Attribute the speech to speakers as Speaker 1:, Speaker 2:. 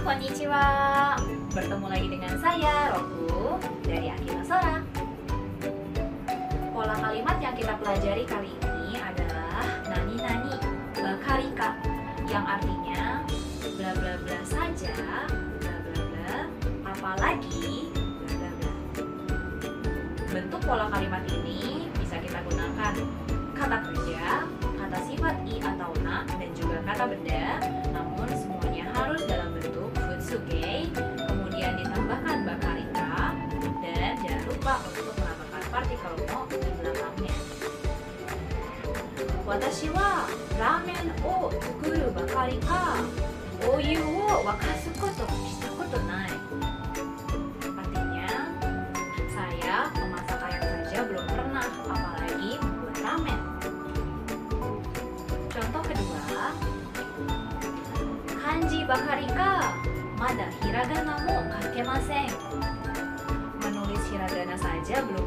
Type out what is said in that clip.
Speaker 1: konnichiwa. Bertemu lagi dengan saya, Roku, dari Akina Sora. Pola kalimat yang kita pelajari kali ini adalah Nani-nani bakarika Yang artinya bla bla bla saja, bla bla bla, apalagi bla bla bla Bentuk pola kalimat ini menambahkan partikel mo di belakangnya Watashi wa ramen o tsukuru bakari ka oyu wo wakasu koto shita koto nai Artinya, saya memasak ayam saja belum pernah, apalagi membuat ramen. Contoh kedua, kanji bakari ka mada hiragana mo kakemasen. Menulis hiragana saja belum